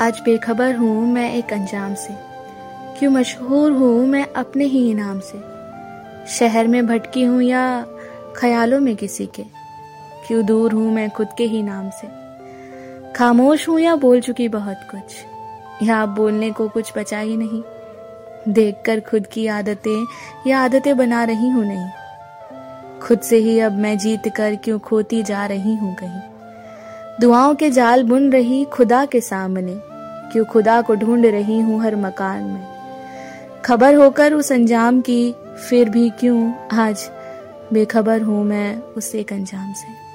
आज बेखबर हूँ मैं एक अंजाम से। क्यों मशहूर हूँ मैं अपने ही इनाम से? शहर में भटकी हूँ या ख्यालों में किसी के? क्यों दूर हूँ मैं खुद के ही नाम से? खामोश हूँ या बोल चुकी बहुत कुछ? या अब बोलने को कुछ बचा ही नहीं? देखकर खुद की आदतें या आदतें बना रही हूँ नहीं। खुद से ही अब मैं जीत कर क्यों खोती जा रही हूँ कहीं? दुआओं के जाल बुन रही खुदा के सामने। क्यों खुदा को ढूंढ रही हूँ हर मकान में। खबर होकर उस अंजाम की, फिर भी क्यों आज बेखबर हूँ मैं उस एक अंजाम से?